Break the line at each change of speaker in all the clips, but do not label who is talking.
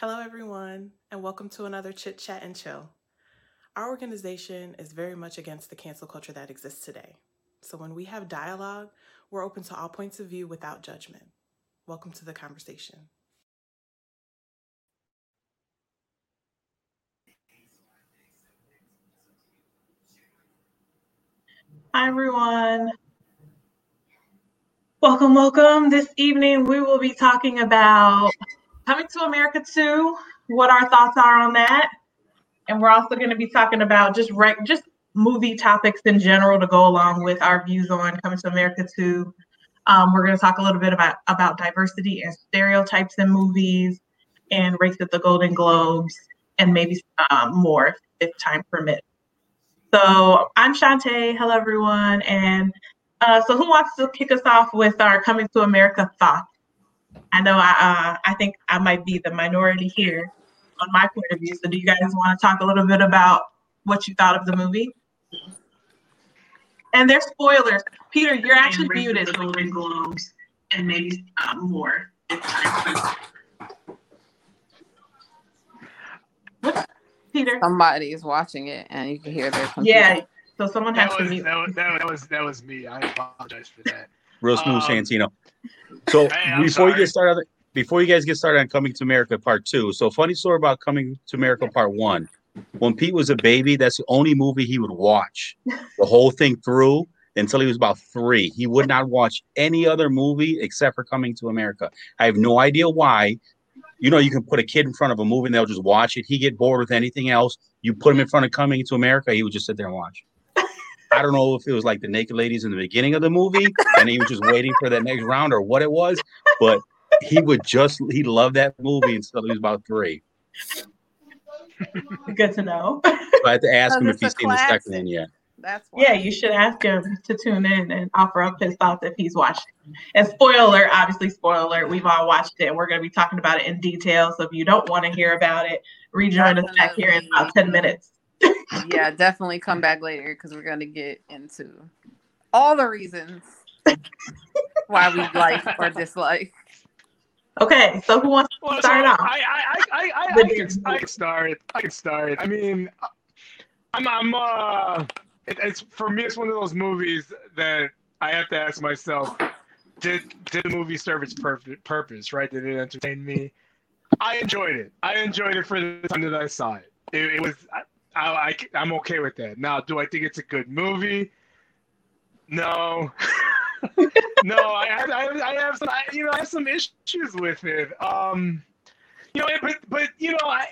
Hello, everyone, and welcome to another Chit Chat and Chill. Our organization is very much against the cancel culture that exists today. So when we have dialogue, we're open to all points of view without judgment. Welcome to the conversation.
Hi, everyone. Welcome, welcome. This evening, we will be talking about Coming to America 2, what our thoughts are on that. And we're also going to be talking about just rec- just movie topics in general to go along with our views on Coming to America 2. Um, we're going to talk a little bit about, about diversity and stereotypes in movies and race at the Golden Globes and maybe um, more if time permits. So I'm Shantae. Hello, everyone. And uh, so, who wants to kick us off with our Coming to America thoughts? I know I uh, I think I might be the minority here on my point of view. So, do you guys want to talk a little bit about what you thought of the movie? And there's spoilers. Peter, you're actually muted. The Golden Globes and maybe um, more if Peter.
Somebody is watching it, and you can hear their computer.
Yeah. So someone has
That
to
was,
mute.
that, was, that, was, that was me. I apologize for that.
Real smooth,
Um,
Santino. So
Hey,
before you get started, before you guys get started on Coming to America Part Two, so funny story about Coming to America Part One. When Pete was a baby, that's the only movie he would watch the whole thing through until he was about three. He would not watch any other movie except for Coming to America. I have no idea why. You know, you can put a kid in front of a movie and they'll just watch it. He get bored with anything else. You put him in front of Coming to America, he would just sit there and watch. I don't know if it was like the naked ladies in the beginning of the movie and he was just waiting for that next round or what it was, but he would just he loved that movie until he was about three.
Good to know.
So I had to ask oh,
him
if he's
a
seen the second one yet.
That's why.
Yeah, you should ask him to tune in and offer up his thoughts if he's watched it. And spoiler obviously, spoiler. We've all watched it. And We're going to be talking about it in detail. So if you don't want to hear about it, rejoin us back here in about 10 minutes.
Yeah, definitely come back later because we're gonna get into all the reasons why we like or dislike.
Okay, so who wants
Well,
to
so
start off?
I, I, I, I, I, I, can, I can start. I can start. I mean, I'm, I'm, uh, it, it's for me. It's one of those movies that I have to ask myself: Did did the movie serve its purpose? Purpose, right? Did it entertain me? I enjoyed it. I enjoyed it for the time that I saw it. It, it was. I, I, am okay with that. Now, do I think it's a good movie? No. no, I, I, I have some, I, you know, I have some issues with it. Um, you know, but, but you know, I,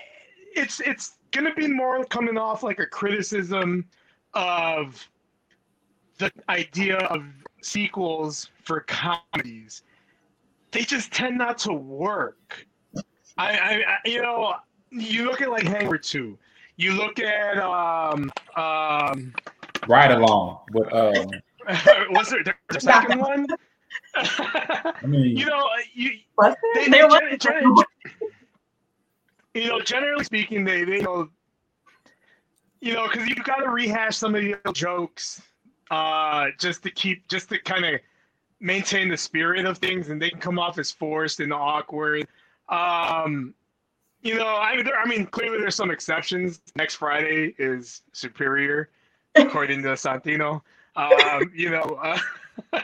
it's, it's gonna be more coming off like a criticism of the idea of sequels for comedies. They just tend not to work. I, I, I you know, you look at like Hangover Two. You look at um um
Ride along, but um,
was there the second one?
I mean,
you know, you
Was
they,
there?
they
There was
gen- gen- you know, generally speaking, they they you know, you know, because you've got to rehash some of the jokes, uh, just to keep, just to kind of maintain the spirit of things, and they can come off as forced and awkward. Um, you know, I mean, there, I mean, clearly there's some exceptions. Next Friday is superior, according to Santino. Um, you know, uh,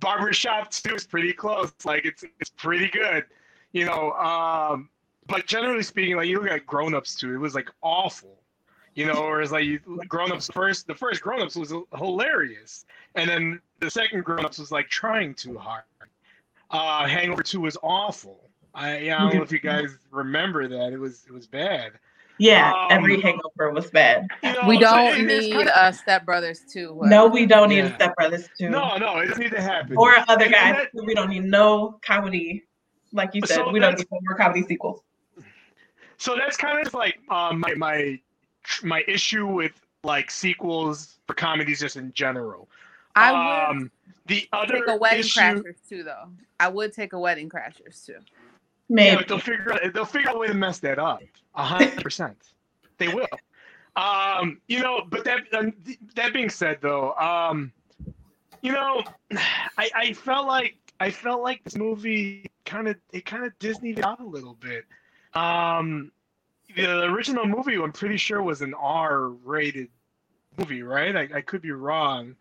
Barbershop Two is pretty close. Like it's it's pretty good. You know, um, but generally speaking, like you look at Grown Ups Two, it was like awful. You know, or it's like you, Grown Ups first. The first Grown Ups was hilarious, and then the second Grown Ups was like trying too hard. Uh, Hangover Two was awful. I, yeah, I don't know if you guys remember that. It was it was bad.
Yeah,
Um,
every hangover was bad.
You know,
We don't
it- it's
need
kinda-
uh, Step Brothers Two.
No, we don't need a
Yeah.
Step Brothers Two.
no, no, it doesn't need to happen.
Or other
And- and
guys.
that-
we don't need no comedy. Like you said,
So
we don't need no more comedy sequels.
so that's kind of like um, my my my issue with like sequels for comedies just in general.
I would
um, the other
take a Wedding
issue,
Crashers Two, though. I would take a Wedding Crashers Two.
Yeah,
Maybe.
but they'll figure out, they'll figure out a way to mess that up. A hundred percent, they will. Um, you know, but that that being said, though, um, you know, I I felt like I felt like this movie kind of it kind of Disneyed out a little bit. Um, the original movie, I'm pretty sure, was an R-rated movie, right? I, I could be wrong.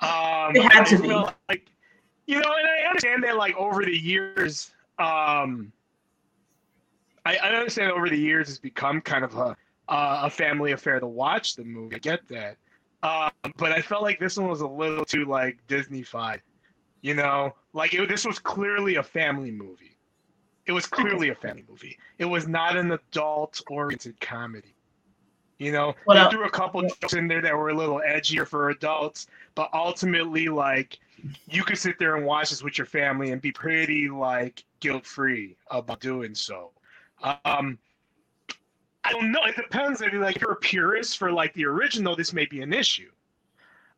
Um,
It had to be.
Like, you know, and I understand that, like over the years, um, I, I understand over the years it's become kind of a uh, a family affair to watch the movie. I get that, um, but I felt like this one was a little too like Disney-fied. You know, like it, this was clearly a family movie. It was clearly a family movie. It was not an adult-oriented comedy. You know,
What
they threw a couple jokes in there that were a little edgier for adults, but ultimately, like, you could sit there and watch this with your family and be pretty like guilt-free about doing so. Um, I don't know. It depends. If like you're a purist for like the original, this may be an issue.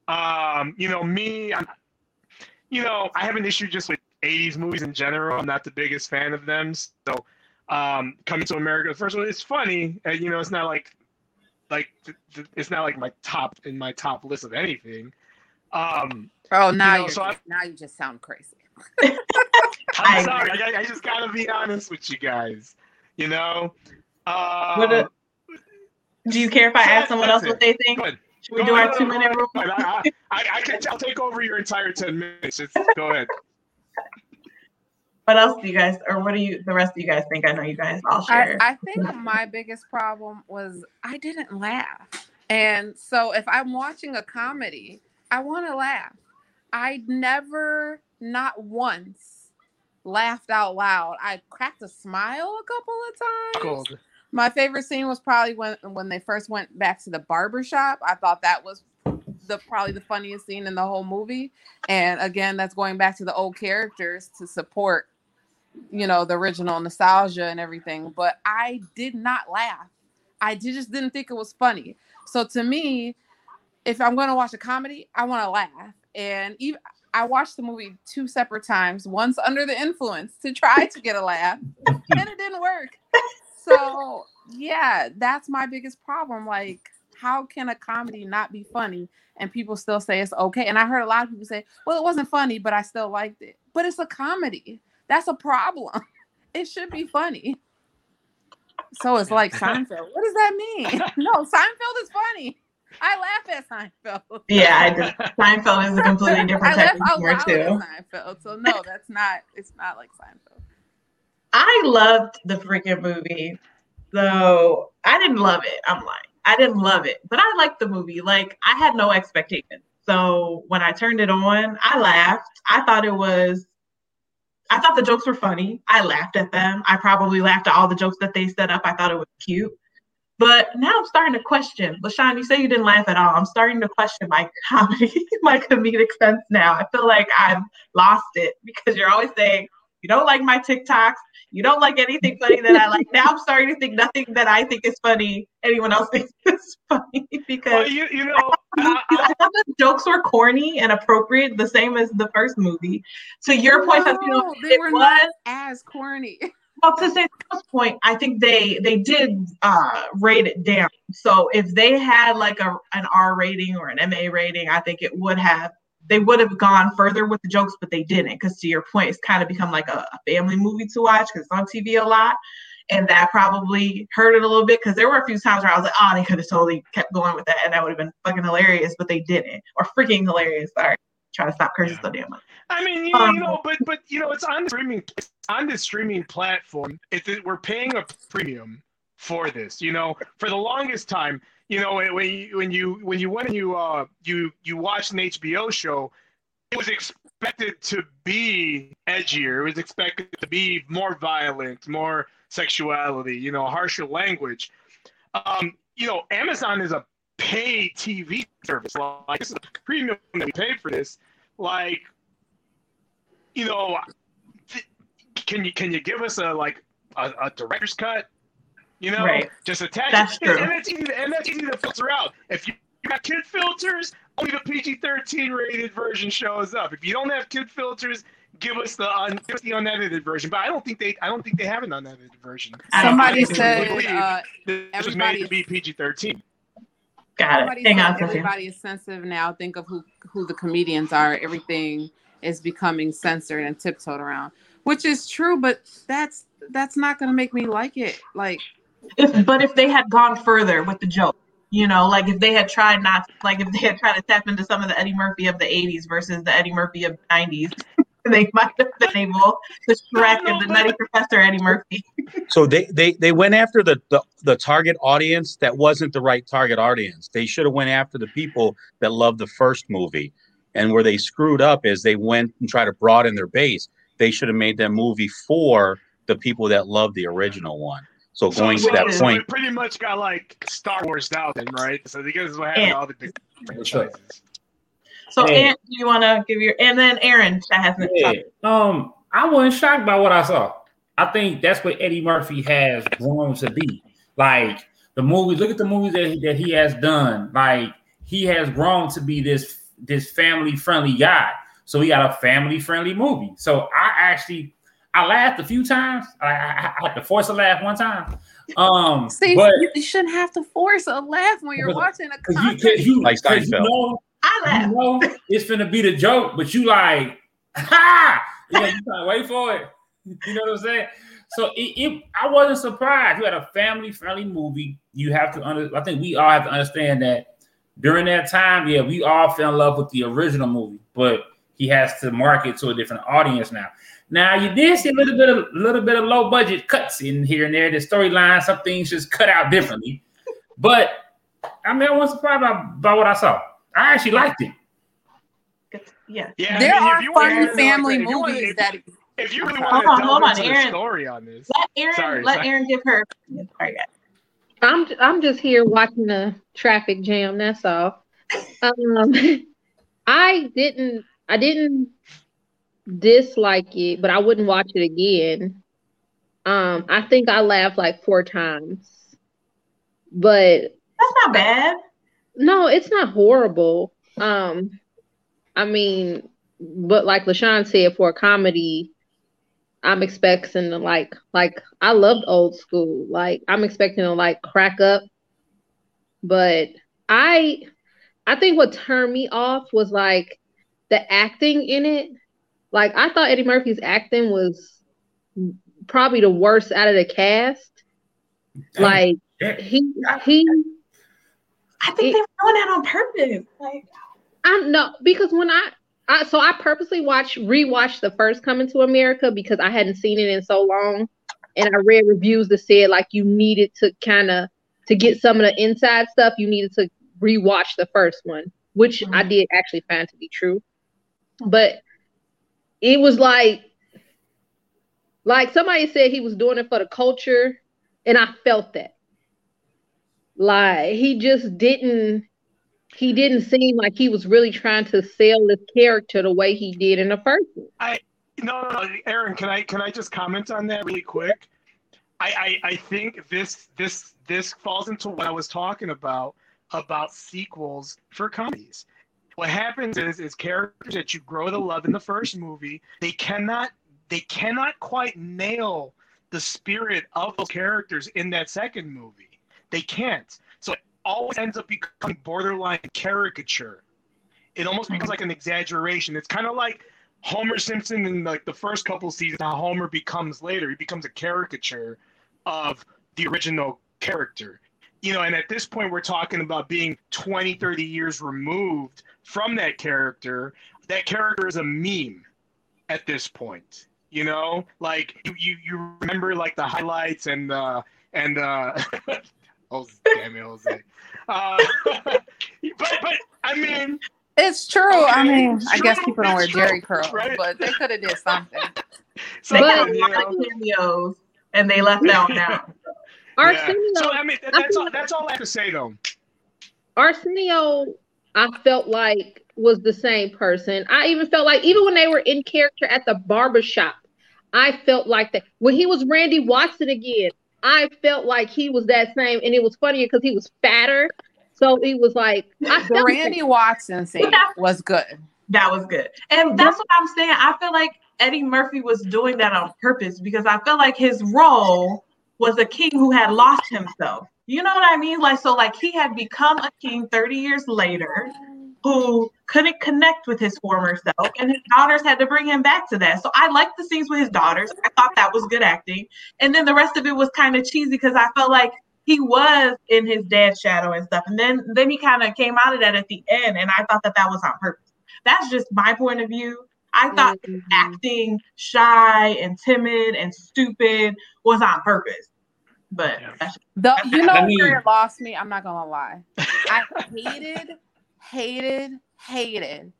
Um, you know, me, I'm, you know, I have an issue just with 80s movies in general. I'm not the biggest fan of them. So, um, coming to America, first of all, it's funny. And, you know, it's not like, like, th- th- it's not like my top in my top list of anything. Um,
Oh, now
know,
you are
so I-
now you just sound crazy.
I
I'm sorry. I, I just gotta be honest with you guys. You know. Uh,
a- Do you care if I
So
ask someone else
that's
what they think? Should we
No,
do
no,
our two minute rule?
I, I, I can. I'll take over your entire ten minutes. Just go ahead.
What else do you guys, or what do you, the rest of you guys think? I know you guys all
I. I think my biggest problem was I didn't laugh. And so if I'm watching a comedy, I want to laugh. I never, not once, laughed out loud. I cracked a smile a couple of times.
Gold.
My favorite scene was probably when when they first went back to the barber shop. I thought that was the probably the funniest scene in the whole movie. And again, that's going back to the old characters to support, you know, the original nostalgia and everything. But I did not laugh. I did, just didn't think it was funny. So to me, if I'm going to watch a comedy, I want to laugh. And even I watched the movie two separate times. Once under the influence to try to get a laugh, and it didn't work. So yeah, that's my biggest problem. Like, how can a comedy not be funny and people still say it's okay? And I heard a lot of people say, "Well, it wasn't funny, but I still liked it." But it's a comedy. That's a problem. It should be funny. So it's like Seinfeld. What does that mean? No, Seinfeld is funny. I laugh at Seinfeld.
yeah, I just, Seinfeld is a completely different type of humor too.
at Seinfeld. So no, that's not. It's not like Seinfeld.
I loved the freaking movie. So I didn't love it. I'm lying. I didn't love it, but I liked the movie. Like I had no expectations. So when I turned it on, I laughed. I thought it was I thought the jokes were funny. I laughed at them. I probably laughed at all the jokes that they set up. I thought it was cute. But now I'm starting to question. LaShawn, you say you didn't laugh at all. I'm starting to question my comedy, my comedic sense now. I feel like I've lost it because you're always saying you don't like my TikToks. You don't like anything funny that I like. Now I'm starting to think nothing that I think is funny, anyone else thinks is funny because
Well, you you know. I, I,
I thought the jokes were corny and appropriate, the same as the first movie. To your point, Tatiana,
No, they
it
were
was
not as corny.
Well, to say this point, I think they they did uh, rate it down. So if they had like a an R rating or an MA rating, I think it would have they would have gone further with the jokes, but they didn't. Because to your point, it's kind of become like a, a family movie to watch because it's on TV a lot, and that probably hurt it a little bit. Because there were a few times where I was like, oh, they could have totally kept going with that, and that would have been fucking hilarious, but they didn't, or freaking hilarious. Sorry, to stop so damn much.
I mean, you,
Um,
you know, but but you know, it's on the streaming it's on the streaming platform. It's we're paying a premium for this. You know, for the longest time, you know, when you when you when you went and you uh you you watched an HBO show, it was expected to be edgier. It was expected to be more violent, more sexuality. You know, harsher language. Um, you know, Amazon is a pay TV service. Like this is a premium that we paid for this. Like you know, th- can you can you give us a like a, a director's cut? You know,
Right.
just attach
That's
it,
true.
and that's easy. To, and that's easy to filter out. If you you got kid filters, only the PG-13 rated version shows up. If you don't have kid filters, give us the un, give us the unedited version. But I don't think they I don't think they have an unedited version.
Somebody said
believe
uh,
This was
everybody
made to be PG-13.
Got it. Hang on,
everybody is sensitive now. Think of who who the comedians are. Everything is becoming censored and tiptoed around, which is true. But that's that's not gonna make me like it. Like
If but if they had gone further with the joke, you know, like if they had tried not like if they had tried to tap into some of the Eddie Murphy of the 80s versus the Eddie Murphy of the 90s, they might have been able to Shrek
No, no,
and the
but-
Nutty Professor Eddie Murphy.
So they they they went after the, the the target audience that wasn't the right target audience. They should have went after the people that loved the first movie. And where they screwed up is they went and tried to broaden their base. They should have made that movie for the people that loved the original one. So
So,
going
so,
to that
so
point,
it pretty much got like Star Wars out then, right? So because what happened
Yeah.
to all the big franchises.
So
Hey.
Aaron, do you wanna give your and then Aaron that hasn't
Yeah. Um, I wasn't shocked by what I saw. I think that's what Eddie Murphy has grown to be. Like the movies, look at the movies that he, that he has done. Like he has grown to be this this family friendly guy. So he got a family friendly movie. So I actually I laughed a few times. I, I, I had to force a laugh one time. Um,
see,
but
you shouldn't have to force a laugh when you're watching a
cause you,
comedy.
cause you,
Like
'cause you know
I
you
laughed.
know it's finna be the joke, but you like, ha! You know, you gotta wait for it. You know what I'm saying? So it, it, I wasn't surprised. You had a family friendly movie. You have to under, I think we all have to understand that during that time, yeah, we all fell in love with the original movie, but he has to market to a different audience now. Now you did see a little bit of a little bit of low budget cuts in here and there. The storyline, some things just cut out differently. But I mean, I wasn't surprised by, by what I saw. I actually liked it.
Yeah.
Yeah,
there
I mean,
are
if you wanna
funny
add,
family
like, you wanna-
movies
if-
that
If you really
Hold
want
on,
to
hold
delve
on,
into
Aaron.
the story on this,
Let Aaron
Sorry,
let
sorry.
Aaron give her sorry.
I'm I'm just here watching the traffic jam. That's all. Um, I didn't I didn't dislike it, but I wouldn't watch it again. Um, I think I laughed like four times, but
That's not bad.
No, it's not horrible. Um, I mean, but like LaShawn said, for a comedy, I'm expecting to like like I loved old school. Like I'm expecting to like crack up. But I I think what turned me off was like the acting in it. Like I thought Eddie Murphy's acting was probably the worst out of the cast. Like he he
I think they were doing that on purpose. Like
I know because when I, I so I purposely watched rewatched the first Coming to America because I hadn't seen it in so long, and I read reviews that said like you needed to kind of to get some of the inside stuff you needed to rewatch the first one, which I
Mhm.
did actually find to be true, but it was like like somebody said he was doing it for the culture, and I felt that like he just didn't he didn't seem like he was really trying to sell this character the way he did in the first one.
no, no, no, Aaron, can I can I just comment on that really quick? I, I I think this this this falls into what I was talking about about sequels for comedies. What happens is is characters that you grow to love in the first movie, they cannot they cannot quite nail the spirit of those characters in that second movie. They can't. So it always ends up becoming borderline caricature. It almost becomes like an exaggeration. It's kind of like Homer Simpson in like the first couple seasons, how Homer becomes later. He becomes a caricature of the original character. You know, and at this point, we're talking about being 20, 30 years removed from that character. That character is a meme at this point. You know, like you, you, remember like the highlights and uh and uh oh damn it, Jose. Uh, but but I mean
It's true. I mean,
it's
I guess people don't wear
it's
jheri
true,
curls,
right?
but they could have did something.
they
But-
had
you
a lot of
know?
cameos and they left out now.
Arsenio,
Yeah. So I mean, that, that's all. That's all I have to say, though.
Arsenio, I felt like was the same person. I even felt like even when they were in character at the barber shop, I felt like that. When he was Randy Watson again, I felt like he was that same, and it was funnier because he was fatter. So it was like I
The
felt
Randy Watson scene was good.
That was good. And that's what I'm saying. I feel like Eddie Murphy was doing that on purpose because I felt like his role was a king who had lost himself. You know what I mean? Like so like he had become a king 30 years later who couldn't connect with his former self, and his daughters had to bring him back to that. So I liked the scenes with his daughters. I thought that was good acting, and then the rest of it was kind of cheesy because I felt like he was in his dad's shadow and stuff, and then then he kind of came out of that at the end, and I thought that that was on purpose. That's just my point of view. I thought
Mhm.
acting shy and timid and stupid was on purpose. But
Yeah.
The, you know
Let me-
where it lost me? I'm not gonna lie. I hated, hated, hated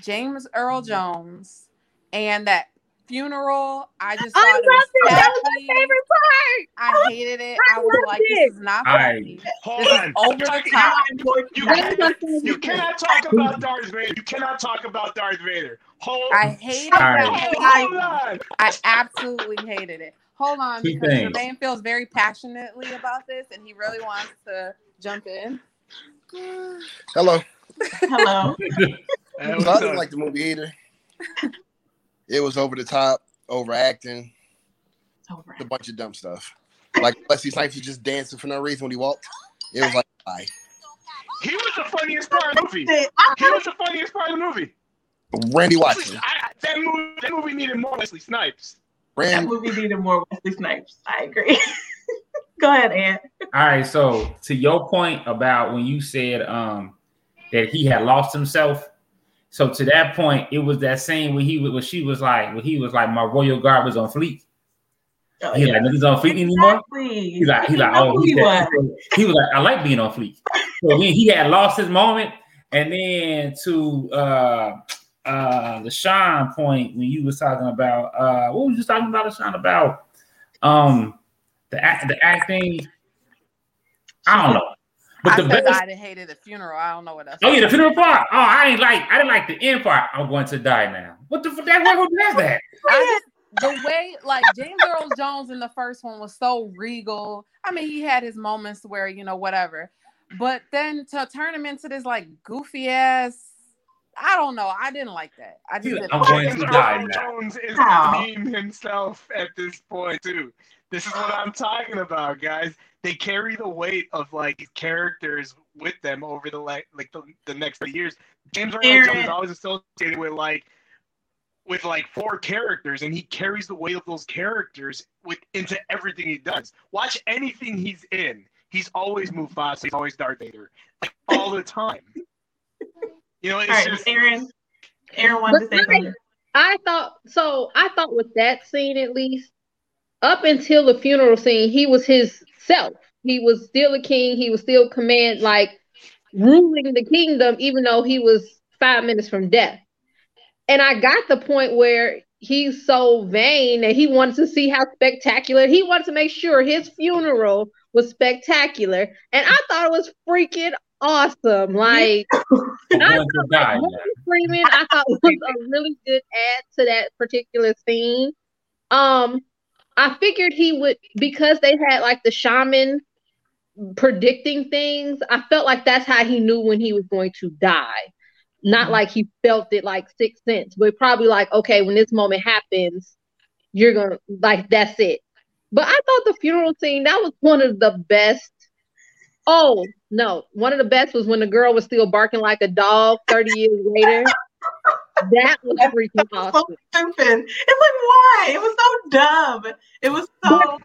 James Earl mm-hmm. Jones and that funeral. I just
I
thought
loved
it was
it. That was my favorite part.
I hated it. I was like,
it.
this is not funny.
Hold
This is
on.
over the top.
You,
to
That was my favorite
you cannot talk about Darth Vader. You cannot talk about Darth Vader. Hold,
I hated
All
that.
right.
hold on.
I absolutely hated it. Hold on,
Two
because
things.
Jermaine feels very passionately about this, and he really wants to jump in.
Hello.
Hello.
So I didn't like the movie either. It was over the top, overacting,
It's over.
a bunch of dumb stuff. Like Wesley Snipes was just dancing for no reason when he walked. It was like, bye.
He was the funniest part of the movie.
I
He was the funniest part of the movie.
Randy Watson.
I, that movie. That movie needed more Wesley Snipes.
that
Randy,
movie needed more Wesley Snipes. I agree. Go ahead, Ann.
All right, so to your point about when you said um that he had lost himself. So to that point, it was that scene where he was when she was like when he was like my royal guard was on fleek.
Oh,
He like niggas on fleek anymore.
Exactly.
He's like, he's like, oh, he,
he was.
he was like, I like being on fleek. So then he had lost his moment, and then to uh uh the Sean point when you was talking about uh what was you talking about Sean about um the act the acting. I don't know, but
I
the best.
I hated the funeral. I don't know what else.
Oh yeah, the funeral part. Oh, I ain't like I didn't like the end part. I'm going to die now. What the fuck? That what who does that?
I the way like James Earl Jones in the first one was so regal. I mean, he had his moments where you know whatever, but then to turn him into this like goofy ass, I don't know. I didn't like that. I just
He's
didn't.
like, I'm going to
Earl
die now.
Jones is
How?
a meme himself at this point too. This is what I'm talking about, guys. They carry the weight of like characters with them over the like like the, the next 30 years. James Earl Jones is always associated with like with like four characters, and he carries the weight of those characters with into everything he does. Watch anything he's in. He's always Mufasa. He's always Darth Vader, like all the time. You know, it's
All right,
just
Aaron. Aaron wanted to say something.
I thought so. I thought with that scene, at least up until the funeral scene, he was his self. He was still a king. He was still command, like ruling the kingdom, even though he was five minutes from death. And I got the point where he's so vain and he wanted to see how spectacular. He wanted to make sure his funeral was spectacular, and I thought it was freaking awesome. Like. I
die now.
Freeman, I thought was a really good add to that particular scene. Um, I figured he would because they had like the shaman predicting things. I felt like that's how he knew when he was going to die. Not mm-hmm. like he felt it like sixth sense, but probably like, okay, when this moment happens, you're gonna like that's it. But I thought the funeral scene that was one of the best. Oh no, one of the best was when the girl was still barking like a dog 30 years later. That was freaking
so
awesome.
stupid. It's like why? It was so dumb. It was so dumb.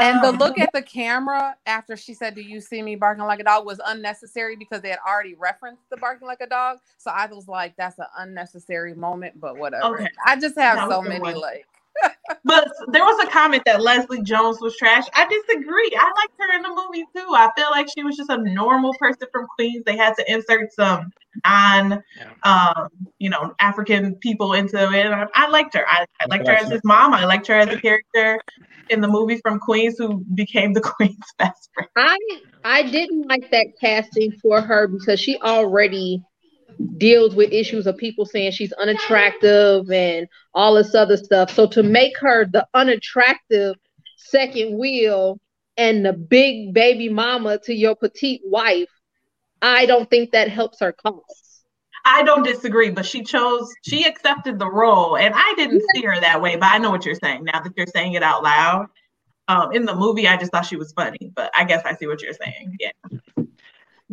And the look at the camera after she said, "Do you see me barking like a dog?" was unnecessary because they had already referenced the barking like a dog. So I was like, "That's an unnecessary moment," but whatever.
Okay.
I just have so many
one.
like.
But there was a comment that Leslie Jones was trash. I disagree. I liked her in the movie too. I feel like she was just a normal person from Queens. They had to insert some non, um, you know, African people into it. And I, I liked her. I, I liked her as his mom. I liked her as a character in the movie from Queens who became the Queen's best friend.
I I didn't like that casting for her because she already deals with issues of people saying she's unattractive and all this other stuff. So to make her the unattractive second wheel and the big baby mama to your petite wife, I don't think that helps her cause.
I don't disagree, but she chose, she accepted the role, and I didn't see her that way. But I know what you're saying now that you're saying it out loud. Um, in the movie, I just thought she was funny, but I guess I see what you're saying. Yeah.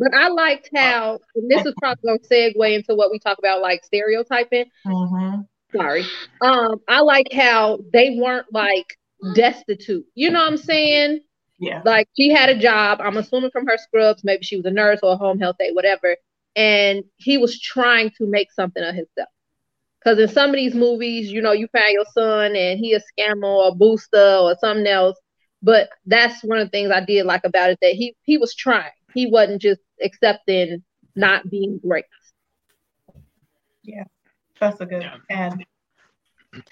But I liked how, and this is probably going to segue into what we talk about, like stereotyping.
Mhm.
Sorry. Um, I like how they weren't like destitute. You know what I'm saying?
Yeah.
Like she had a job. I'm assuming from her scrubs, maybe she was a nurse or a home health aide, whatever. And he was trying to make something of himself. Because in some of these movies, you know, you find your son and he a scammer or a booster or something else. But that's one of the things I did like about it that he he was trying. He wasn't just accepting not being great.
Yeah, that's a good
Yeah.
ad.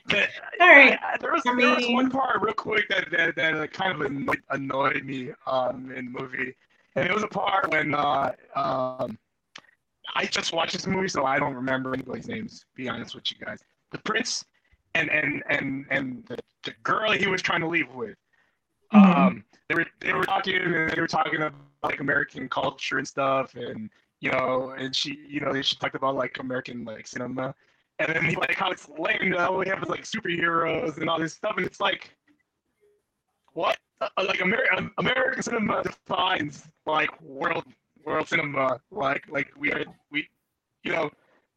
But,
All right.
I- I- there was
I
there was one part real quick that that, that uh, kind of annoyed, annoyed me um in the movie, and it was a part when uh um I just watched this movie, so I don't remember anybody's names. Be honest with you guys, the prince and and and and the, the girl he was trying to leave with.
Mhm.
Um, they were they were talking and they were talking about like American culture and stuff, and you know, and she you know she talked about like American like cinema, and then he like how it's lame that all we have is like superheroes and all this stuff, and it's like, what? Uh, like American American cinema defines like world world cinema, like like we are we, you know,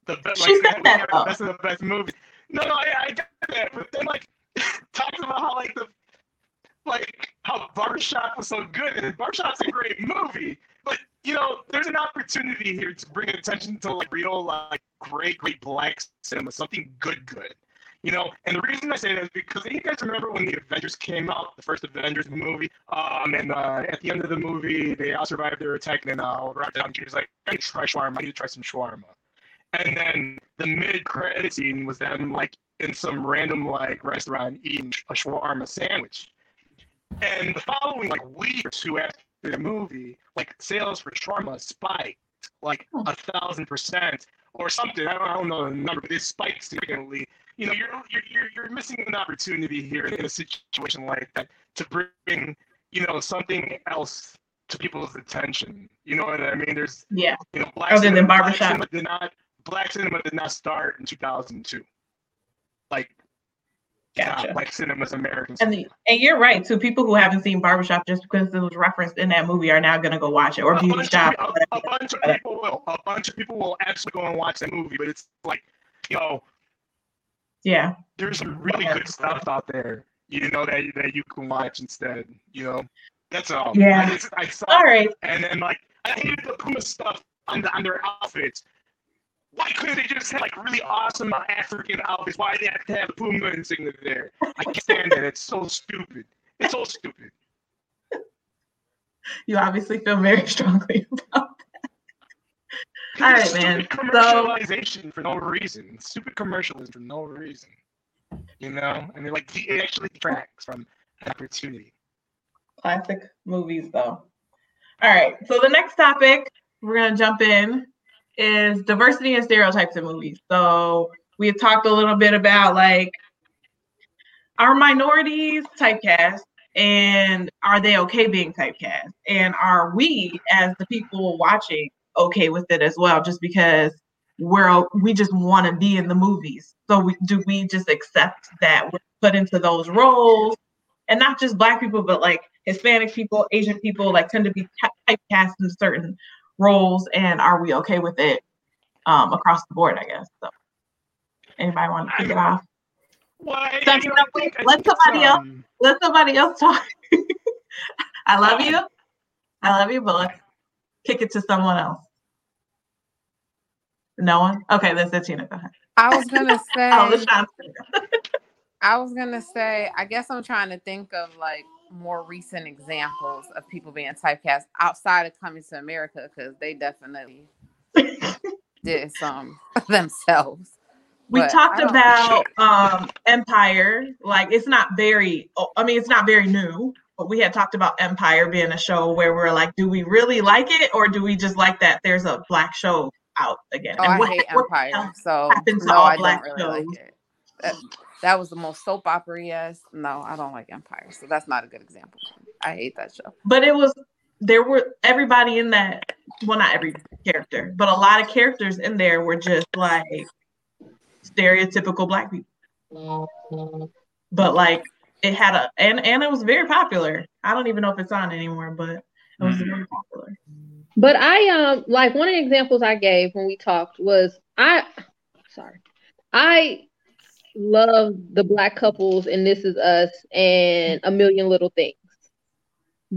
the best.
She
like,
said that,
the best of the best movies. No, no, I, I get that, but then like talking about how like the like how Barbershop was so good, and Barbershop's a great movie, but you know, there's an opportunity here to bring attention to like real, like great, great black cinema, something good, good. You know, and the reason I say that is because you guys remember when the Avengers came out, the first Avengers movie, um, and uh, at the end of the movie, they all survived their attack, and uh, Robert Downey Jr. was like, "I need to try shawarma. I need to try some shawarma." And then the mid-credit scene was them like in some random like restaurant eating a shawarma sandwich. And the following like week or two after the movie, like sales for shawarma spiked like oh. a thousand percent or something. I don't, I don't know the number, but it spiked significantly. You know, you're you're you're, you're missing an opportunity here in a situation like that to bring you know something else to people's attention. You know what I mean? There's
Yeah.
you know black
Other than
cinema, black
Barbershop.
cinema did not black cinema did not start in 2002. Like
Gotcha.
not like cinema's American.
And the, and you're right too. People who haven't seen Barbershop just because it was referenced in that movie are now gonna go watch it or
a
Beauty Shop.
of, a, a bunch of people will. A bunch of people will absolutely go and watch that movie, but it's like, you know,
Yeah.
there's some really good stuff out there, you know, that that you can watch instead. You know, that's all.
Yeah.
I, just, I saw,
All right.
and then like I hated the Puma stuff on, the, on their outfits. Why couldn't they just have like really awesome African outfits? Why did they have to have Puma insignia there? I can't stand that. It's so stupid. It's so stupid.
You obviously feel very strongly about that. All right, man.
Stupid
So
commercialization for no reason. Stupid commercialism for no reason. You know, and it like it actually detracts from opportunity.
classic movies though. All right. So the next topic we're gonna jump in is diversity and stereotypes in movies. So we had talked a little bit about like our minorities typecast and are they okay being typecast? And are we as the people watching okay with it as well just because we're we just want to be in the movies. So we do we just accept that we're put into those roles and not just black people but like Hispanic people, Asian people like tend to be typecast in certain roles and are we okay with it um across the board, I guess. So anybody want to kick it off?
Well,
So,
I,
you know,
I think,
let
think it's,
somebody else-
um,
Let somebody else talk. I love you. I love you, but let's kick it to someone else. No one? Okay, that's it, Tina. Go ahead.
I was gonna say. I was gonna say, I guess I'm trying to think of like more recent examples of people being typecast outside of coming to America because they definitely did some themselves.
We
But
talked about um Empire. Like it's not very oh, I mean it's not very new, but we had talked about Empire being a show where we're like, do we really like it or do we just like that there's a black show out again?
Oh,
And
I
what-
hate
what
Empire. So
happened to
no,
all
I
black
don't really
shows?
like it. That, that was the most soap opera yes. No, I don't like Empire. So that's not a good example. I hate that show.
But it was there were everybody in that well not every character, but a lot of characters in there were just like stereotypical black people. But like it had a and and it was very popular. I don't even know if it's on anymore, but it was
Mhm.
very popular.
But I um like one of the examples I gave when we talked was I sorry. I love the black couples in This Is Us and A Million Little Things.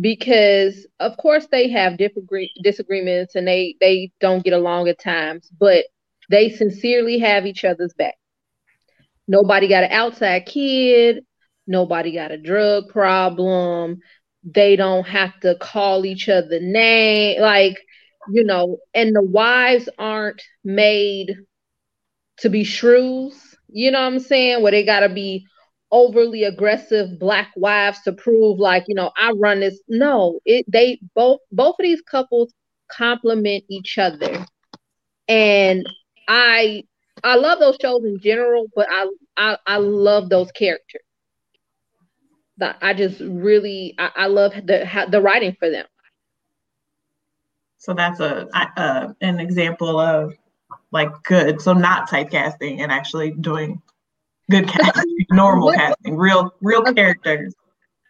Because of course they have different disagreements and they they don't get along at times, but they sincerely have each other's back. Nobody got an outside kid, nobody got a drug problem, they don't have to call each other name like you know and the wives aren't made to be shrews you know what i'm saying? Where they got to be overly aggressive black wives to prove like you know i run this. No it they both both of these couples complement each other. And i i love those shows in general but i i, I love those characters. I just really I, I love the the writing for them.
So that's a uh, an example of like good. So not typecasting and actually doing good casting, normal what, casting, real real characters.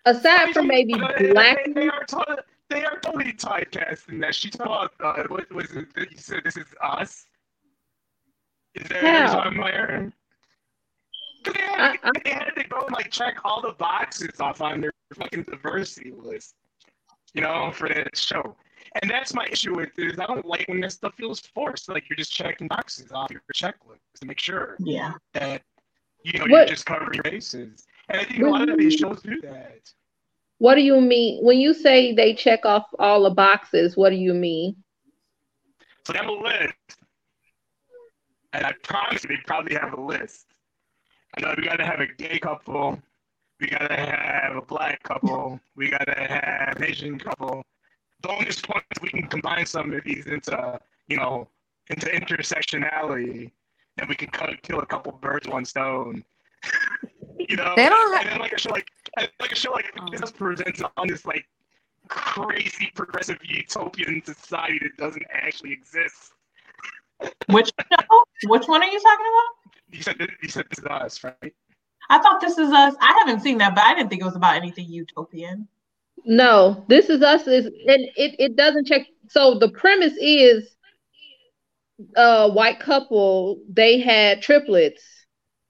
Aside from maybe black,
they, they, are totally, they are totally typecasting that. She thought, uh, what was it? You said this is us. Is that
How?
They had, I, they had to go and like check all the boxes off on their fucking diversity list, you know, for that show. And that's my issue with it is I don't like when this stuff feels forced. Like you're just checking boxes off your checklist to make sure
yeah.
that you know what? you're just covering your bases. And I think a lot of these shows do that.
What do you mean when you say they check off all the boxes? What do you mean?
So they have a list, and I promise you, they probably have a list I know we gotta have a gay couple. We gotta have a black couple. We gotta have Asian couple. Bonus points we can combine some of these into, you know, into intersectionality, and we can cut, kill a couple birds one stone. you know,
they don't
have... and then like a show like like a show like oh. this presents on this like crazy progressive utopian society that doesn't actually exist.
Which show? Which one are you talking about?
You said you said this is us, right?
I thought this is us. I haven't seen that, but I didn't think it was about anything utopian.
No, this is us is and it, it doesn't check. So the premise is a white couple, they had triplets.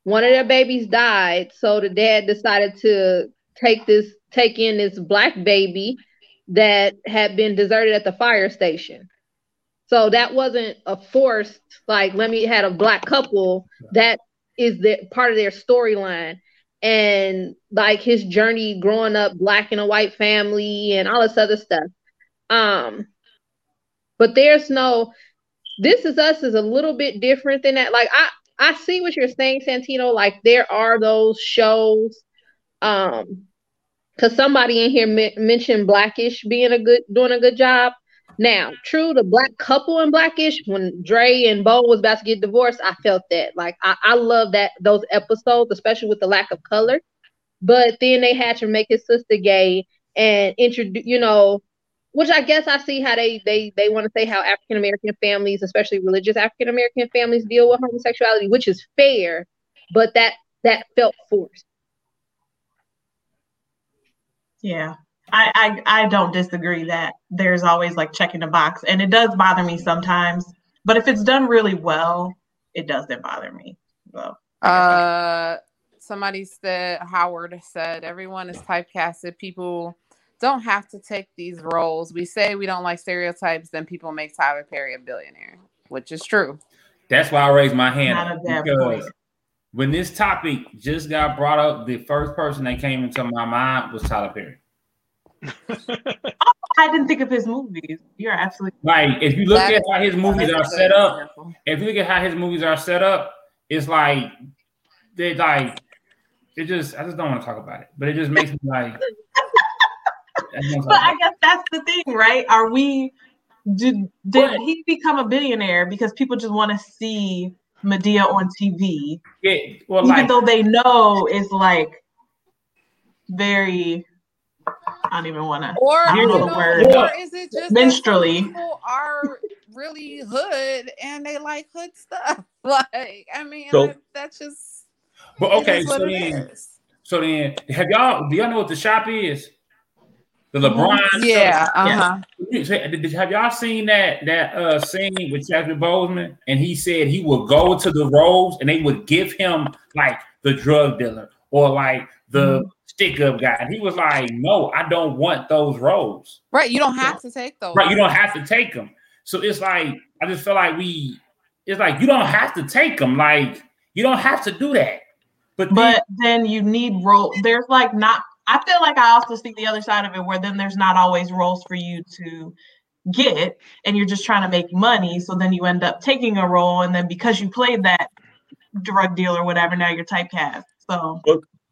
One of their babies died, so the dad decided to take this take in this black baby that had been deserted at the fire station. So that wasn't a forced like let me had a black couple that is the part of their storyline and like his journey growing up black in a white family and all this other stuff. Um but there's no this is us is a little bit different than that. Like I I see what you're saying, Santino. Like there are those shows um because somebody in here mentioned blackish being a good doing a good job now, true, the black couple in Blackish, when Dre and Bo was about to get divorced, I felt that. Like I, I love that those episodes, especially with the lack of color. But then they had to make his sister gay and introduce, you know, which I guess I see how they they they want to say how African American families, especially religious African American families, deal with homosexuality, which is fair, but that that felt forced.
Yeah. I, I I don't disagree that there's always like checking the box, and it does bother me sometimes. But if it's done really well, it doesn't bother me. So,
uh, somebody said Howard said everyone is typecasted. People don't have to take these roles. We say we don't like stereotypes, then people make Tyler Perry a billionaire, which is true.
That's why I raised my hand because when this topic just got brought up, the first person that came into my mind was Tyler Perry.
I didn't think of his movies. You're absolutely
right. If you look at how his movies are set up, if you look at how his movies are set up, it's like they like it just I just don't want to talk about it, but it just makes me like.
but I guess that's the thing, right? Are we did did he become a billionaire because people just want to see Madea on TV?
Yeah, well,
even
like,
though they know it's like very I don't even want to.
Or,
I don't know
the
word.
Or is it just
minstrelly?
people are really hood and they like hood stuff. Like, I mean,
So-
that- that's just.
But okay, so then, so then, have y'all? Do y'all know what the shop is? The LeBron.
Yeah, uh huh.
You say- did- Have y'all seen that that uh scene with Chadwick Boseman? And he said he would go to the roles and they would give him like the drug dealer or like the stick up guy. And he was like, "No, I don't want those roles.
Right, you don't have to take those.
Right? You don't have to take them." So it's like I just feel like we. It's like you don't have to take them. Like you don't have to do that. But then,
But then you need role. There's like not. I feel like I also see the other side of it, where then there's not always roles for you to get, and you're just trying to make money. So then you end up taking a role, and then because you played that drug deal or whatever, now you're typecast. So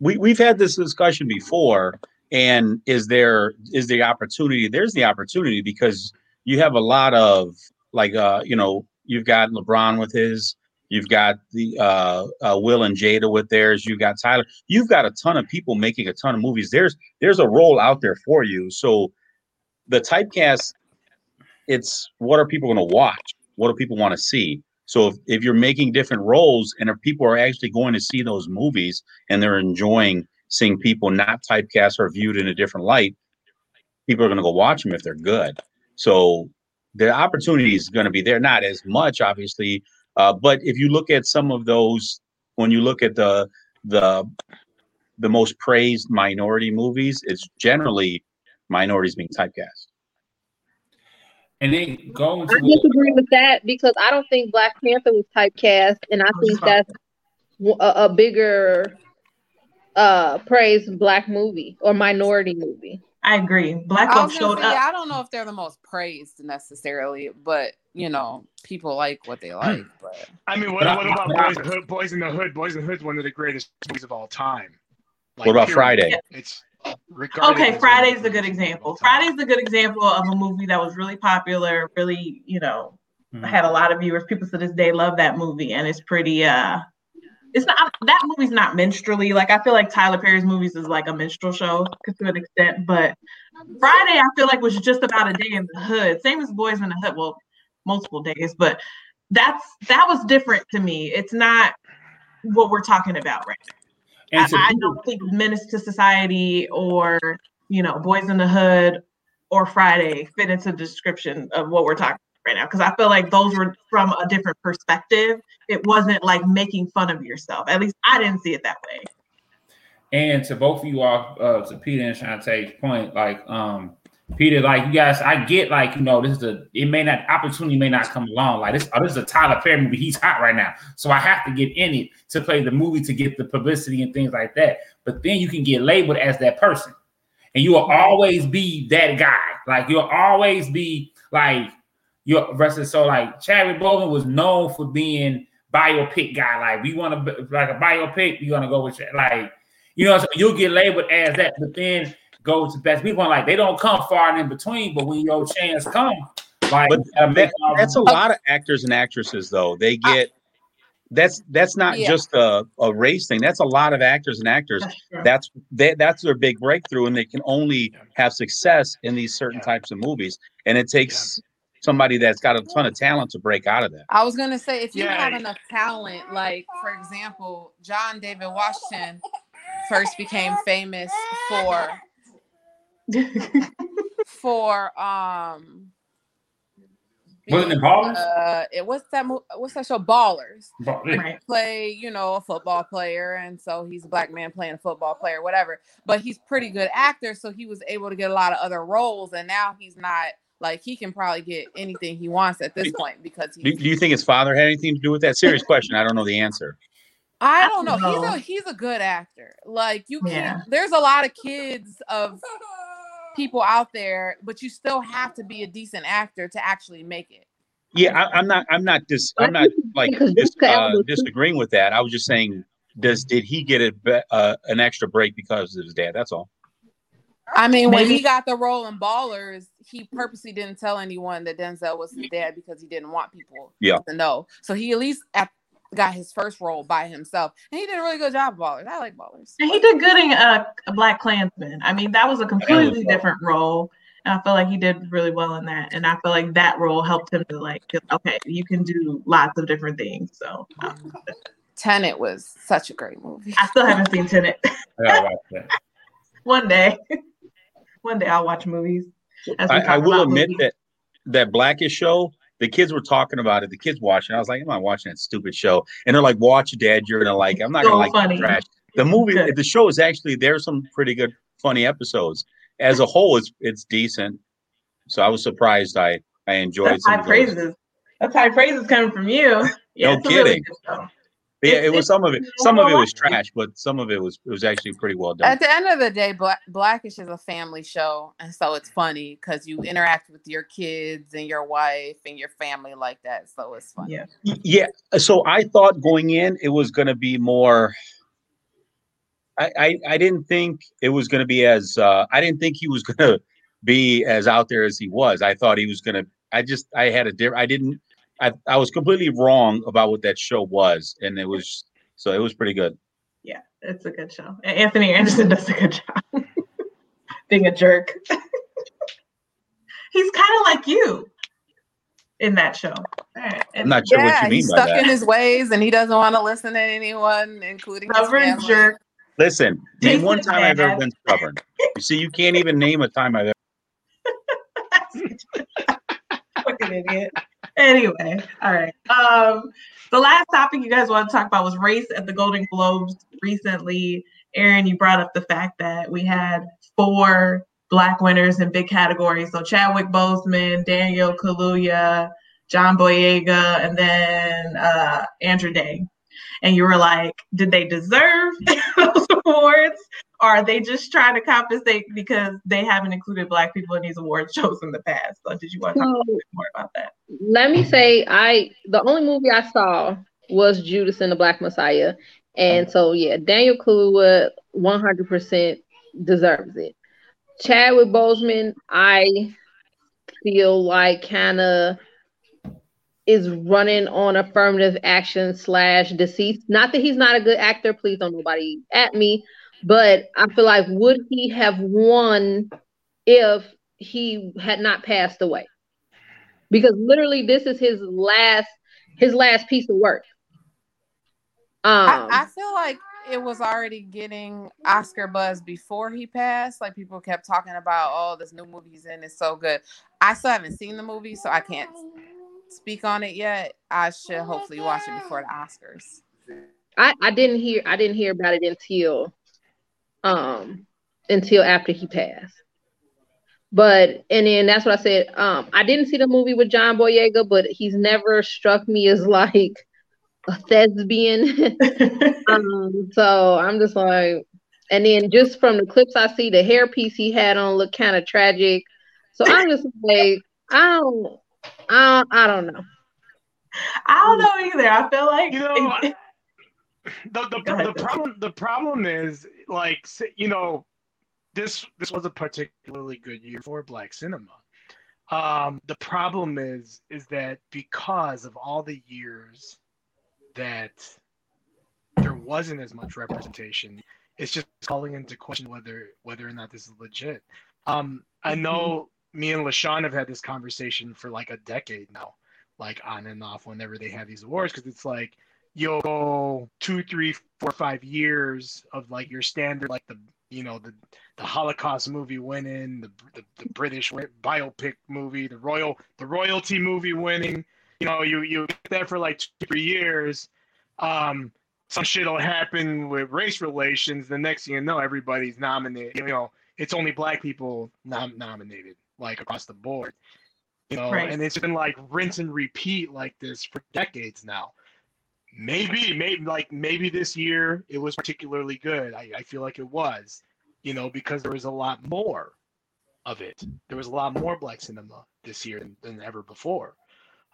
we we've had this discussion before and is there is the opportunity there's the opportunity because you have a lot of like uh you know you've got lebron with his you've got the uh, uh will and jada with theirs you've got tyler you've got a ton of people making a ton of movies. There's there's a role out there for you. So the typecast it's what are people going to watch? What do people want to see so if, if you're making different roles and if people are actually going to see those movies and they're enjoying seeing people not typecast or viewed in a different light, people are going to go watch them if they're good. So the opportunity is going to be there, not as much, obviously, uh, but if you look at some of those, when you look at the the the most praised minority movies, it's generally minorities being typecast.
And then going
I
to
disagree with that because I don't think Black Panther was typecast, and I think that's a bigger uh praised black movie or minority movie.
I agree. Black
I
folks showed
say,
up.
I don't know if they're the most praised necessarily, but you know, people like what they like. But
I mean, what, what about
but I-
Boys in the Hood? Boys in the Hood. Boys in the Hood's one of the greatest movies of all time. Like,
What about
period.
Friday?
It's regarded
Okay, Friday's a good
greatest movies of
example. Friday's a good example of a movie that was really popular, really, you know,
Mhm.
had a lot of viewers. People to this day love that movie, and it's pretty. uh It's not that movie's not minstrelly. Like I feel like Tyler Perry's movies is like a minstrel show to an extent, but Friday I feel like was just about a day in the hood. Same as Boys in the Hood. Well, multiple days, but that's that was different to me. It's not what we're talking about right now. I, I don't think Menace to Society or you know Boys in the Hood or Friday fit into the description of what we're talking about right now because I feel like those were from a different perspective. It wasn't like making fun of yourself. At least I didn't see it that way.
And to both of you all, uh, to Peter and Shantae's point, like um, Peter, like you guys, I get like you know this is a it may not opportunity may not come along. Like this, oh, this is a Tyler Perry movie. He's hot right now, so I have to get in it to play the movie to get the publicity and things like that. But then you can get labeled as that person, and you will mm-hmm. always be that guy. Like you'll always be like your versus. So like Chadwick Boseman was known for being biopic guy. Like we want to like a biopic, you're gonna go with like you know, so you'll get labeled as that, but then go to best people like they don't come far and in between, but when your chance come, like
But
you gotta make
that,
all
that's a lot of actors and actresses though they get that's that's not
Yeah.
just a, a race thing that's a lot of actors and actors
That's true.
that's they, that's their big breakthrough and they can only have success in these certain
Yeah.
types of movies and it takes somebody that's got a ton of talent to break out of that
I was gonna say if you
Yeah.
have enough talent, like for example, John David Washington first became famous for for um
Wasn't it Ballers?
Uh, it what's that what's that show? Ballers.
right.
Play, you know, a football player, and so he's a black man playing a football player, whatever. But he's pretty good actor, so he was able to get a lot of other roles, and now he's not like he can probably get anything he wants at this point because
do,
he's
do you think his father had anything to do with that serious question i don't know the answer
I
I
don't know. He's a he's a good actor. Like you can't. There's a lot of kids of people out there, but you still have to be a decent actor to actually make it.
yeah I, i'm not i'm not dis i'm not like dis, uh, disagreeing with that i was just saying does did he get a, be- uh, an extra break because of his dad that's all
I mean, when he got the role in Ballers, he purposely didn't tell anyone that Denzel was his dad because he didn't want people
Yeah.
to know. So he at least at, got his first role by himself, and he did a really good job. of Ballers, I like Ballers.
And he did good in uh, a Black Klansman. I mean, that was a completely
well.
different role. And I feel like he did really well in that. And I feel like that role helped him to like, okay, you can do lots of different things. So uh,
Tenet was such a great movie.
I still haven't seen Tenet.
I gotta watch.
One day. One day I'll watch movies. as
I, I will admit
movies.
that that Blackish show, the kids were talking about it. The kids watching. I was like, I'm not watching that stupid show. And they're like, Watch, Dad. You're gonna like. it." I'm not
So
gonna like
funny.
the trash. The movie,
Good.
the show is actually there's some pretty good, funny episodes. As a whole, it's it's decent. So I was surprised. I I enjoyed
That's high
of those.
praises. That's high praises coming from you. Yeah,
No
kidding. really
kidding.
good show.
Yeah,
It's-
it was some of it. Some of it was trash, but some of it was it was actually pretty well done.
At the end of the day, Black, Blackish is a family show, and so it's funny because you interact with your kids and your wife and your family like that. So it's fun.
Yeah.
Yeah. So I thought going in, it was going to be more. I, I I didn't think it was going to be as. Uh, I didn't think he was going to be as out there as he was. I thought he was going to. I just I had a different. I didn't. I I was completely wrong about what that show was, and it was so it was pretty good.
Yeah, it's a good show. And Anthony Anderson does a good job being a jerk. He's kind of like you in that show. All right.
I'm not sure what you mean by that.
he's
by
stuck
that.
in his ways, and he doesn't want to listen to anyone, including his
Stubborn
family.
jerk.
Listen, name
Jason
one time I've ever been stubborn. You see, you can't even name a time I've ever.
Idiot. Anyway, all right. Um, the last topic you guys want to talk about was race at the Golden Globes recently. Aaron, you brought up the fact that we had four black winners in big categories. So Chadwick Boseman, Daniel Kaluuya, John Boyega, and then uh, Andra Day. And you were like, did they deserve those awards? Or are they just trying to compensate because they haven't included black people in these award shows in the past? So did you want to talk a little bit more about that?
let me say, I the only movie I saw was Judas and the Black Messiah, and so yeah, Daniel Kaluuya 100% deserves it. Chadwick Boseman, I feel like kind of is running on affirmative action slash deceit. Not that he's not a good actor. Please don't nobody at me. But I feel like would he have won if he had not passed away? Because literally, this is his last his last piece of work. Um,
I, I feel like it was already getting Oscar buzz before he passed. Like people kept talking about, oh, this new movie he's in is so good. I still haven't seen the movie, so I can't speak on it yet. I should hopefully watch it before the Oscars.
I, I didn't hear I didn't hear about it until um until after he passed. But and then that's what I said. Um I didn't see the movie with John Boyega, but he's never struck me as like a thespian. um so I'm just like and then just from the clips I see, the hairpiece he had on looked kind of tragic. So I'm just like, I don't I, I don't know.
I don't know either. I feel like
You know, the the,
ahead,
the problem the problem is like you know this this was a particularly good year for black cinema um the problem is is that because of all the years that there wasn't as much representation it's just calling into question whether whether or not this is legit um i know me and lashawn have had this conversation for like a decade now like on and off whenever they have these awards because it's like you'll go two, three, four, five years of like your standard, like the you know the the Holocaust movie winning, the the, the British biopic movie, the royal the royalty movie winning. You know, you you get that for like two, three years. Um, some shit will happen with race relations. The next thing you know, everybody's nominated. You know, it's only black people nom- nominated, like across the board. You know,
Right.
and it's been like rinse and repeat like this for decades now maybe maybe like maybe this year it was particularly good I, I feel like it was you know because there was a lot more of it there was a lot more black cinema this year than, than ever before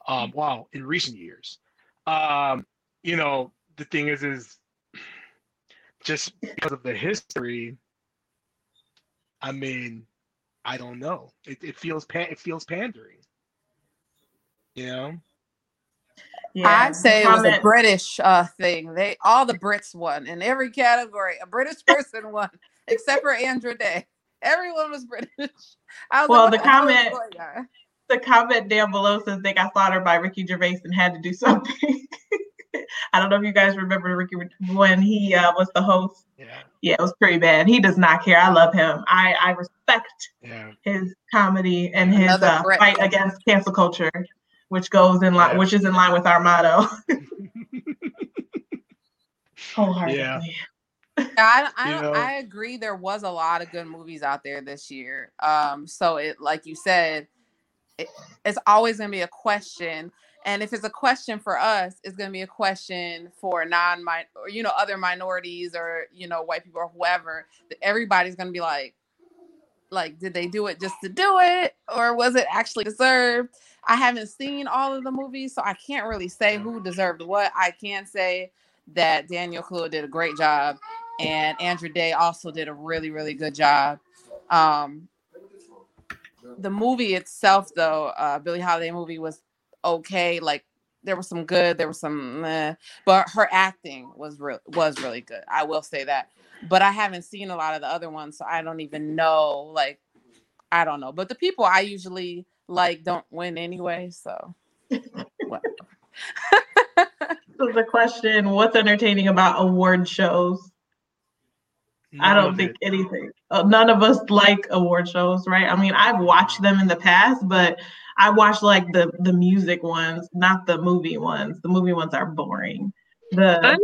um wow in recent years um you know the thing is is just because of the history i mean i don't know it, it feels pan- it feels pandering you know
I'd say it was a British uh, thing. They all the Brits won in every category. A British person won, except for Andra Day. Everyone was British. I was
Well,
like,
the
what hell is
comment- the comment down below says they got slaughtered by Ricky Gervais and had to do something. I don't know if you guys remember Ricky when he uh, was the host.
Yeah.
Yeah, it was pretty bad. He does not care. I love him. I I respect
Yeah.
his comedy and his uh, fight against cancel culture, which goes in line,
Yeah.
which is in line with our motto. Wholeheartedly.
Yeah.
Yeah, I, I,
You know?
I agree. There was a lot of good movies out there this year. Um, so it, like you said, it, it's always going to be a question, and if it's a question for us, it's going to be a question for non or you know other minorities or you know white people or whoever. Everybody's going to be like, like, did they do it just to do it, or was it actually deserved? I haven't seen all of the movies, so I can't really say who deserved what. I can say that Daniel Kaluuya did a great job, and Andra Day also did a really, really good job. Um, the movie itself, though, uh, Billie Holiday movie was okay. Like there was some good, there was some, meh, but her acting was real was really good. I will say that. But I haven't seen a lot of the other ones, so I don't even know. Like, I don't know. But the people I usually like don't win anyway, so. whatever.
So the question: What's entertaining about award shows? I don't think
it.
anything. Uh, none of us like award shows, right? I mean, I've watched them in the past, but I watch like the the music ones, not the movie ones. The movie ones are boring. The
I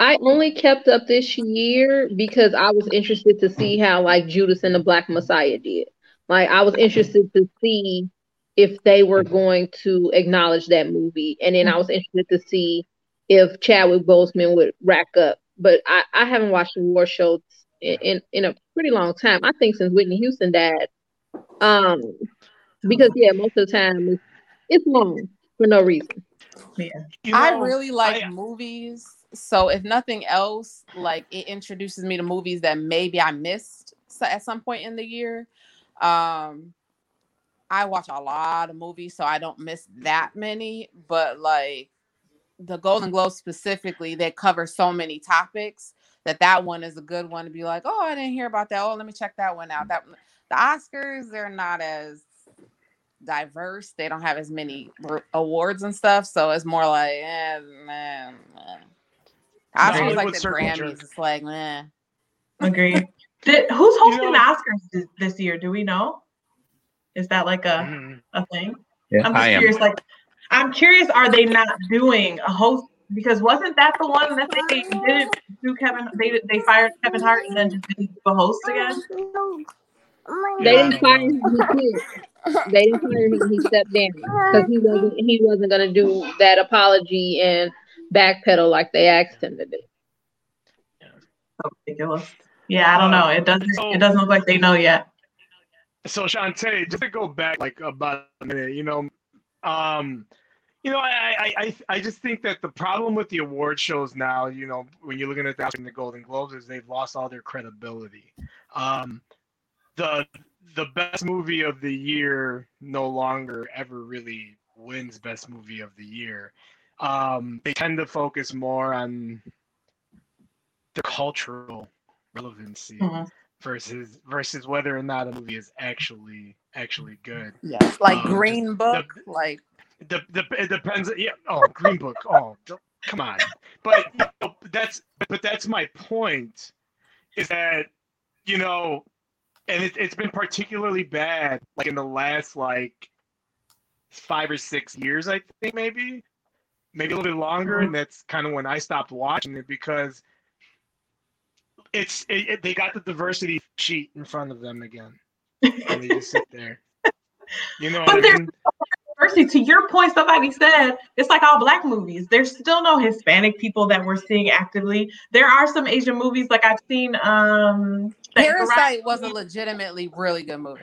I only kept up this year because I was interested to see how like Judas and the Black Messiah did. Like I was interested to see if they were going to acknowledge that movie, and then I was interested to see if Chadwick Boseman would rack up. But I, I haven't watched war shows in, in in a pretty long time. I think since Whitney Houston died. Um, because yeah, most of the time it's, it's long for no reason.
yeah.
You
I really like
I-
movies. So if nothing else, like it introduces me to movies that maybe I missed so at some point in the year. Um I watch a lot of movies, so I don't miss that many, but like the Golden Globes specifically, they cover so many topics that that one is a good one to be like, oh, I didn't hear about that. Oh, let me check that one out. That the Oscars, they're not as diverse. They don't have as many r- awards and stuff, so it's more like, eh, man. Oscars
Hollywood
like the
circle
Grammys.
jerk.
It's like, man.
Agreed. Did, who's hosting
know-
the Oscars this, this year? Do we know? Is that like a,
Mhm.
a thing?
Yeah,
I'm
I
just
am.
curious. Like, I'm curious. Are they not doing a host? Because wasn't that the one that they didn't do? Kevin, they they fired Kevin Hart and then just didn't do a host again.
They didn't
don't
fire
know.
him. He quit. They didn't fire him. He stepped down because he wasn't. He wasn't gonna do that apology and backpedal like they asked him to do.
So ridiculous. Yeah, I don't know. It doesn't.
So-
It doesn't look like they know yet.
So Shantae, just to go back like about a minute, you know, um, you know, I, I, I, I just think that the problem with the award shows now, you know, when you're looking at the, and the Golden Globes, is they've lost all their credibility. Um, the the best movie of the year no longer ever really wins best movie of the year. Um, they tend to focus more on the cultural relevancy
Mhm.
versus versus whether or not a movie is actually actually good.
Yeah. Like
Um,
Green Book,
the-
like
The, the, it depends. Yeah. Oh, Green Book. Oh, come on. But you know, that's but that's my point. Is that you know, and it, it's been particularly bad like in the last like five or six years. I think maybe maybe a little bit longer, and that's kind of when I stopped watching it because it's it, it- they got the diversity sheet in front of them again, and they just sit there. You know
But
I
there's
mean?
Mercy, to your point, somebody said it's like all black movies. There's still no Hispanic people that we're seeing actively. There are some Asian movies, like I've seen. Um,
Parasite was a legitimately really good movie,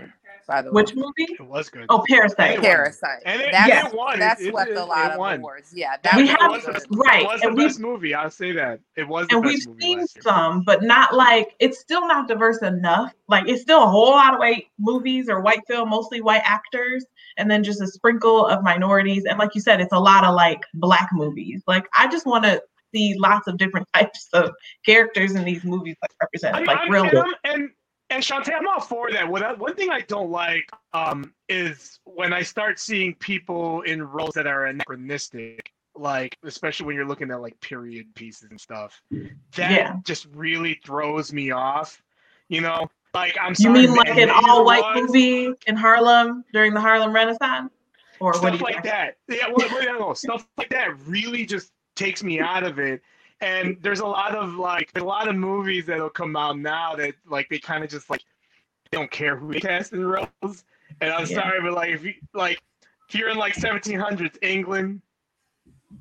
by the way.
Which movie?
It was good.
Oh, Parasite.
It.
Parasite.
And it-
That's,
Yes.
it won. It-
that
it-
swept
it-
a lot
it
of
won.
awards. Yeah, that
We
was
have-
was
right,
It was the
and we-
best movie. I'll say that. It was the
and
best
we've
movie
seen
last year.
some, but not like it's still not diverse enough. Like it's still a whole lot of white movies or white film, mostly white actors, and then just a sprinkle of minorities. And like you said, it's a lot of like black movies. Like I just want to see lots of different types of characters in these movies like represented,
I'm,
like real.
and, I'm, and and Shantae, I'm all for that. What I, one thing I don't like um, is when I start seeing people in roles that are anachronistic like especially when you're looking at like period pieces and stuff. That
Yeah.
just really throws me off. You know, like I'm
You mean like an all-white
was-
movie in Harlem during the Harlem Renaissance, or what do
stuff
you
like
think?
that. Yeah, what, what, no, stuff like that really just takes me out of it. And there's a lot of like a lot of movies that'll come out now that like they kind of just like don't care who they cast in roles. And I'm
Yeah.
sorry, but like if you like if you're in like 1700s England,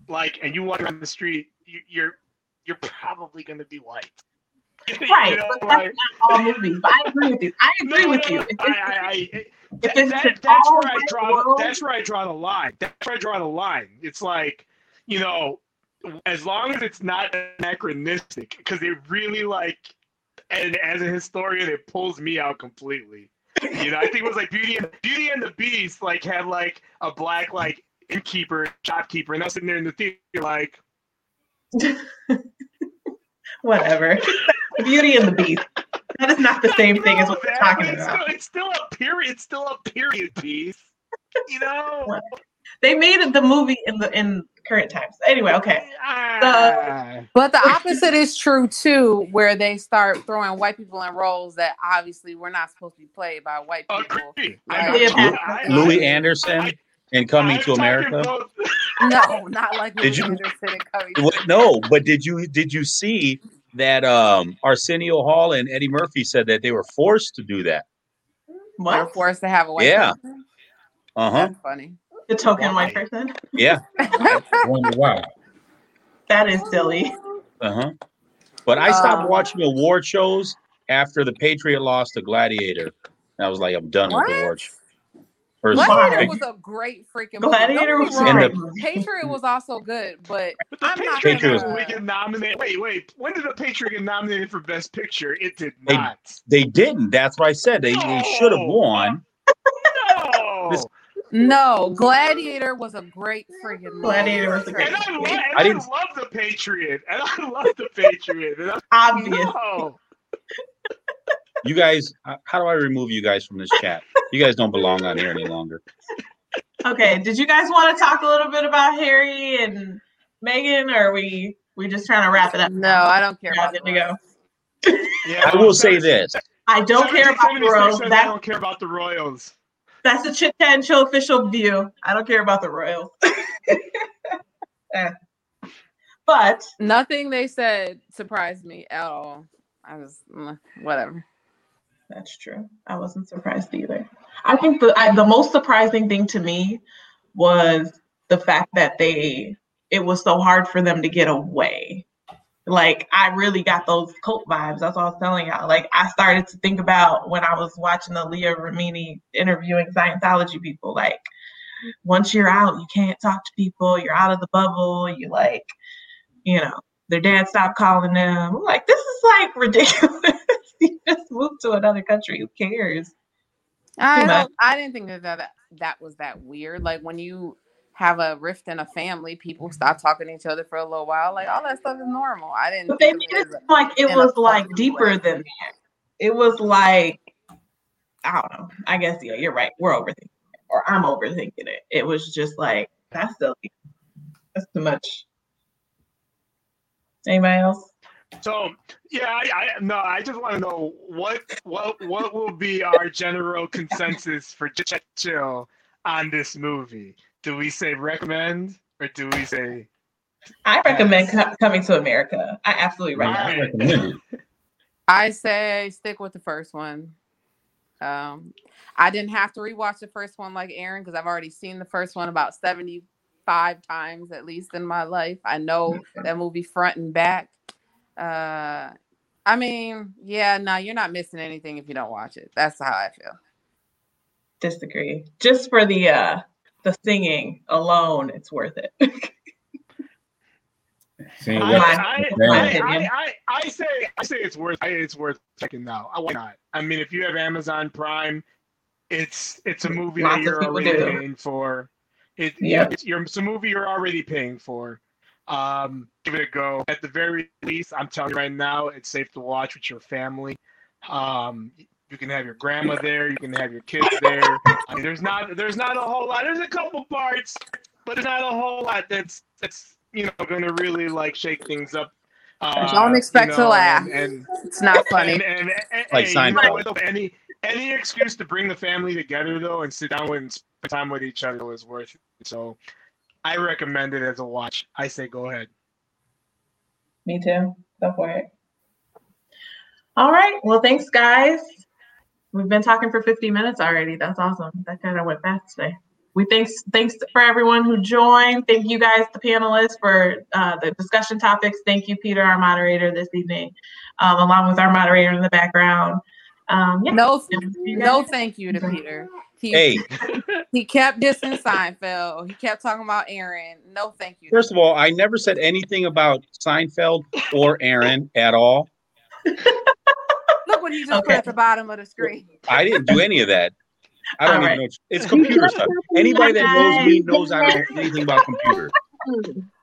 like and you walk around the street, you, you're you're probably gonna be white. You
Right,
know,
but
like-
not all movies. But I agree with you. I agree
no,
with you. If it's-
I, I,
if it's
that- that's where I draw.
world-
That's where I draw the line. That's where I draw the line. It's like, you know, as long as it's not anachronistic, because it really like, and as a historian, it pulls me out completely. You know, I think it was like Beauty and Beauty and the Beast, like had like a black like innkeeper, shopkeeper, and I was sitting there in the theater like,
Whatever. Beauty and the Beast. That is not the same thing as what we're talking
it's
about.
Still, it's still a period. It's still a period piece. You know.
They made the movie in the in current times. Anyway, okay.
Ah.
But the opposite is true too, where they start throwing white people in roles that obviously were not supposed to be played by white people.
Agree.
Like,
Louis
I- I- Louie
Anderson
I-
and Coming
I'm
to America.
about-
No, not like
Did
Louis
you-
Anderson and Coming.
What- No, but did you did you see that um Arsenio Hall and Eddie Murphy said that they were forced to do that?
They were forced to have a white
Yeah. Uh huh.
Funny.
The token
Why?
white person?
Yeah.
Wonder why.
That is silly.
Uh huh. But I stopped
Um,
watching award shows after the Patriot lost to Gladiator. And I was like, I'm done with
What?
award. shows. First,
Gladiator
I-
was a great freaking movie.
Gladiator
Don't
was
get
a
me
great movie.
Patriot was also good, but
But the
I'm not
Patriot
Patriot
gonna-
we get nominated. Wait, wait. When did the Patriot get nominated for Best Picture? It did not.
they didn't. That's what I said. They, they should have won.
No.
This-
no, Gladiator was a great freaking movie.
Gladiator was a great
and I, lo- and
I
I,
didn't-
love the Patriot. And I love the Patriot. And I'm,
Obvious.
no.
You guys, uh, how do I remove you guys from this chat? You guys don't belong on here any longer.
Okay. Did you guys want to talk a little bit about Harry and Meghan, or are we we just trying to wrap it up?
No, I don't care
Yeah,
about
good to go.
Yeah,
I will say this.
I don't care about the Royals.
I don't care about the Royals.
That's the Chit Chat and Chill official view. I don't care about the Royals. Eh. But
Nothing they said surprised me at all. I was mm, whatever.
That's true. I wasn't surprised either. I think the I, the most surprising thing to me was the fact that they it was so hard for them to get away. Like I really got those cult vibes. That's what I was telling y'all. Like I started to think about when I was watching the Leah Remini interviewing Scientology people. Like once you're out, you can't talk to people. You're out of the bubble. You like, you know, their dad stopped calling them. I'm like, this is like ridiculous. you just moved to another country. Who cares?
I don't. I didn't think that, that that was that weird. Like when you have a rift in a family, people mm-hmm. stop talking to each other for a little while. Like all that stuff is normal. I didn't.
But they
think
made it
it
seem like it was like deeper
way.
than that. It was like I don't know. I guess yeah, you're right. We're overthinking, it, or I'm overthinking it. It was just like that's silly. That's too much. Anybody else?
So yeah, I, I no, I just want to know what what what will be our general consensus for Ch- Ch- Chill on this movie? Do we say recommend or do we say
I recommend co- coming to America. I absolutely
All
recommend.
I
right.
recommend it.
I say stick with the first one. Um, I didn't have to rewatch the first one like Aaron because I've already seen the first one about 75 times at least in my life. I know that movie front and back. Uh, I mean, yeah, no, you're not missing anything if you don't watch it. That's how I feel.
Disagree. Just for the uh the singing alone, it's worth it.
I, I, I. I, I, I say I say it's worth I, it's worth checking out. Why not? I mean, if you have Amazon Prime, it's it's a movie that you're already
do.
paying for. It,
Yep.
it's, you're, it's a movie you're already paying for. Um, give it a go. At the very least, I'm telling you right now, it's safe to watch with your family. Um, you can have your grandma there. You can have your kids there. I mean, there's not there's not a whole lot. There's a couple parts but it's not a whole lot that's that's you know going to really like shake things up. Uh,
Don't expect
you
to laugh.
And, and,
It's not funny.
and, and, and
Like
hey, you know
Seinfeld.
what, any any excuse to bring the family together though and sit down and spend time with each other is worth it. So I recommend it as a watch. I say go ahead.
Me too. Go for it. All right. Well, thanks, guys. We've been talking for 50 minutes already. That's awesome. That kind of went fast today. We thanks thanks for everyone who joined. Thank you guys, the panelists, for uh, the discussion topics. Thank you, Peter, our moderator this evening, um, along with our moderator in the background. Um, yeah.
No, no, thank you to Peter. He,
Hey,
he kept dissing Seinfeld. He kept talking about Aaron. No, thank you.
first of all, I never said anything about Seinfeld or Aaron at all.
Look what he just put
Okay.
at the bottom of the screen.
I didn't do any of that. I don't
All
even
right.
know. It's computer stuff. Anybody that knows me knows I don't know anything about computer.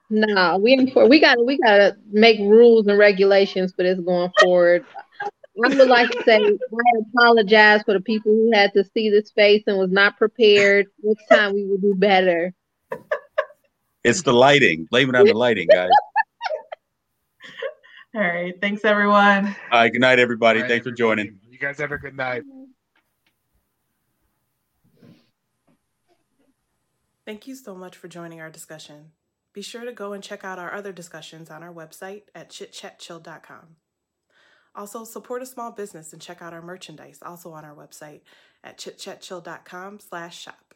No, we import, we got we gotta make rules and regulations for this going forward. I would like to say I apologize for the people who had to see this face and was not prepared. Next time we will do better.
It's the lighting. Blame it on the lighting, guys.
All right. Thanks, everyone.
All right. Good night, everybody.
All right,
Thanks for joining.
You guys have a good night.
Thank you so much for joining our discussion. Be sure to go and check out our other discussions on our website at chitchatchill.com. Also, support a small business and check out our merchandise also on our website at chitchatchill.com slash shop.